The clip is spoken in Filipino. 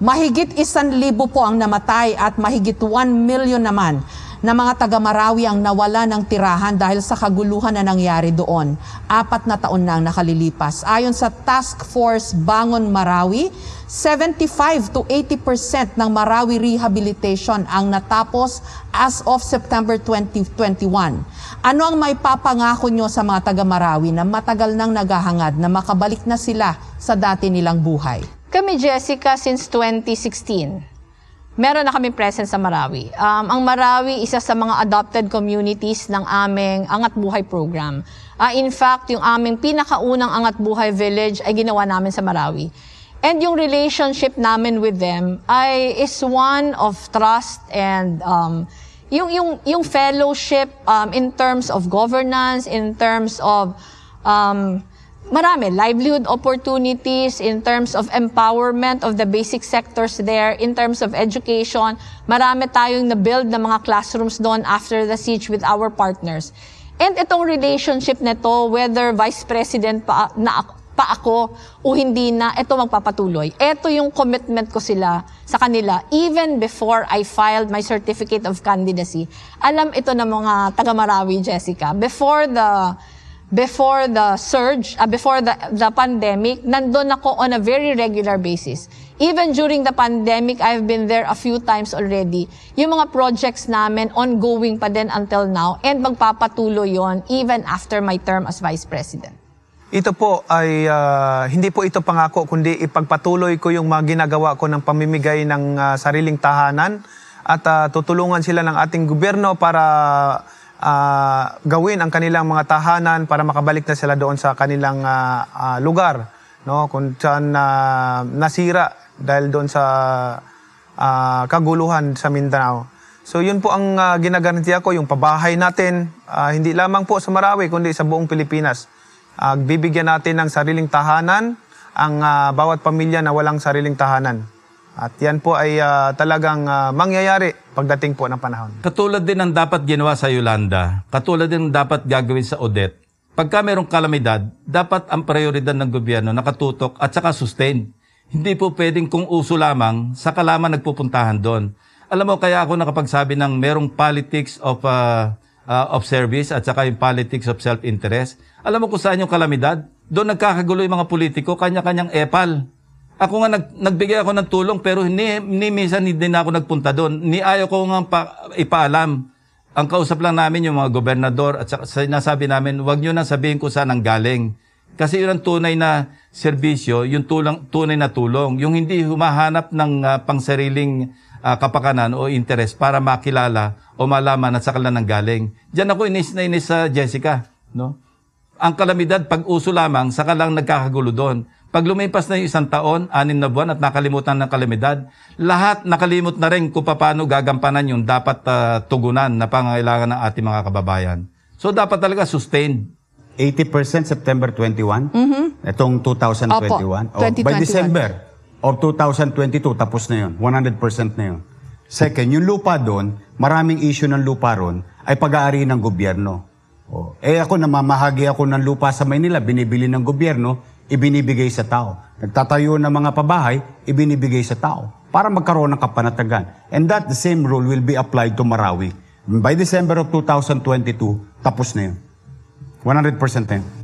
Mahigit isan libo po ang namatay at mahigit 1 million naman na mga taga Marawi ang nawala ng tirahan dahil sa kaguluhan na nangyari doon. Apat na taon na ang nakalilipas. Ayon sa Task Force Bangon Marawi, 75 to 80% ng Marawi rehabilitation ang natapos as of September 2021. Ano ang may papangako nyo sa mga taga Marawi na matagal nang naghahangad na makabalik na sila sa dati nilang buhay? Kami, Jessica, since 2016, meron na kami presence sa Marawi. Um, ang Marawi, isa sa mga adopted communities ng aming Angat Buhay program. Ah, in fact, yung aming pinakaunang Angat Buhay village ay ginawa namin sa Marawi. And yung relationship namin with them ay is one of trust and um, yung yung yung fellowship um, in terms of governance, in terms of um, marami, livelihood opportunities in terms of empowerment of the basic sectors there, in terms of education. Marami tayong na-build na mga classrooms doon after the siege with our partners. And itong relationship nito, whether vice president pa, na, pa ako o hindi na, ito magpapatuloy. Ito yung commitment ko sila sa kanila even before I filed my certificate of candidacy. Alam ito ng mga taga-Marawi, Jessica. Before the before the surge, uh, before the, the pandemic, nandun ako on a very regular basis. Even during the pandemic, I've been there a few times already. Yung mga projects namin, ongoing pa din until now, and magpapatuloy yon even after my term as Vice President. Ito po ay ah, hindi po ito pangako kundi ipagpatuloy ko yung mga ginagawa ko ng pamimigay ng ah, sariling tahanan at ah, tutulungan sila ng ating gobyerno para ah, gawin ang kanilang mga tahanan para makabalik na sila doon sa kanilang ah, ah, lugar no kung saan na nasira dahil doon sa ah, kaguluhan sa Mindanao. So yun po ang uh, ginagarantiya ko, yung pabahay natin, ah, hindi lamang po sa Marawi, kundi sa buong Pilipinas. Ah, bibigyan natin ng sariling tahanan ang ah, bawat pamilya na walang sariling tahanan. At yan po ay ah, talagang ah, mangyayari pagdating po ng panahon. Katulad din ng dapat ginawa sa Yolanda, katulad din ng dapat gagawin sa Odette, pagka mayroong kalamidad, dapat ang prioridad ng gobyerno nakatutok at saka sustained. Hindi po pwedeng kung uso lamang, saka lamang nagpupuntahan doon. Alam mo, kaya ako nakapagsabi ng merong politics of, uh, uh, of service at saka yung politics of self-interest. Alam mo kung saan yung kalamidad? Doon nagkakagulo yung mga politiko, kanya-kanyang epal. Ako nga nag, nagbigay ako ng tulong pero ni, ni minsan hindi na ako nagpunta doon. Ni ayaw ko nga pa, ipaalam. Ang kausap lang namin yung mga gobernador at sinasabi namin, wag nyo na sabihin kung saan ang galing. Kasi yun ang tunay na serbisyo, yung tulang, tunay na tulong. Yung hindi humahanap ng uh, pangsariling uh, kapakanan o interes para makilala o malaman at sa kanila ng galing. Diyan ako inis na inis sa Jessica. No? Ang kalamidad, pag uso lamang, saka lang nagkakagulo doon. Pag lumipas na yung isang taon, anim na buwan at nakalimutan ng kalamidad, lahat nakalimot na rin kung paano gagampanan yung dapat uh, tugunan na pangangailangan ng ating mga kababayan. So dapat talaga sustained. 80% September 21. Itong 2021. Opo, Oh, by 2021. December of 2022, tapos na yun. 100% na yun. Second, yung lupa doon, maraming issue ng lupa ron ay pag-aari ng gobyerno. Oh. Eh ako, namamahagi ako ng lupa sa Maynila, binibili ng gobyerno, ibinibigay sa tao. Nagtatayo ng mga pabahay, ibinibigay sa tao para magkaroon ng kapanatagan. And that the same rule will be applied to Marawi. By December of 2022, tapos na yun. 100% na yun.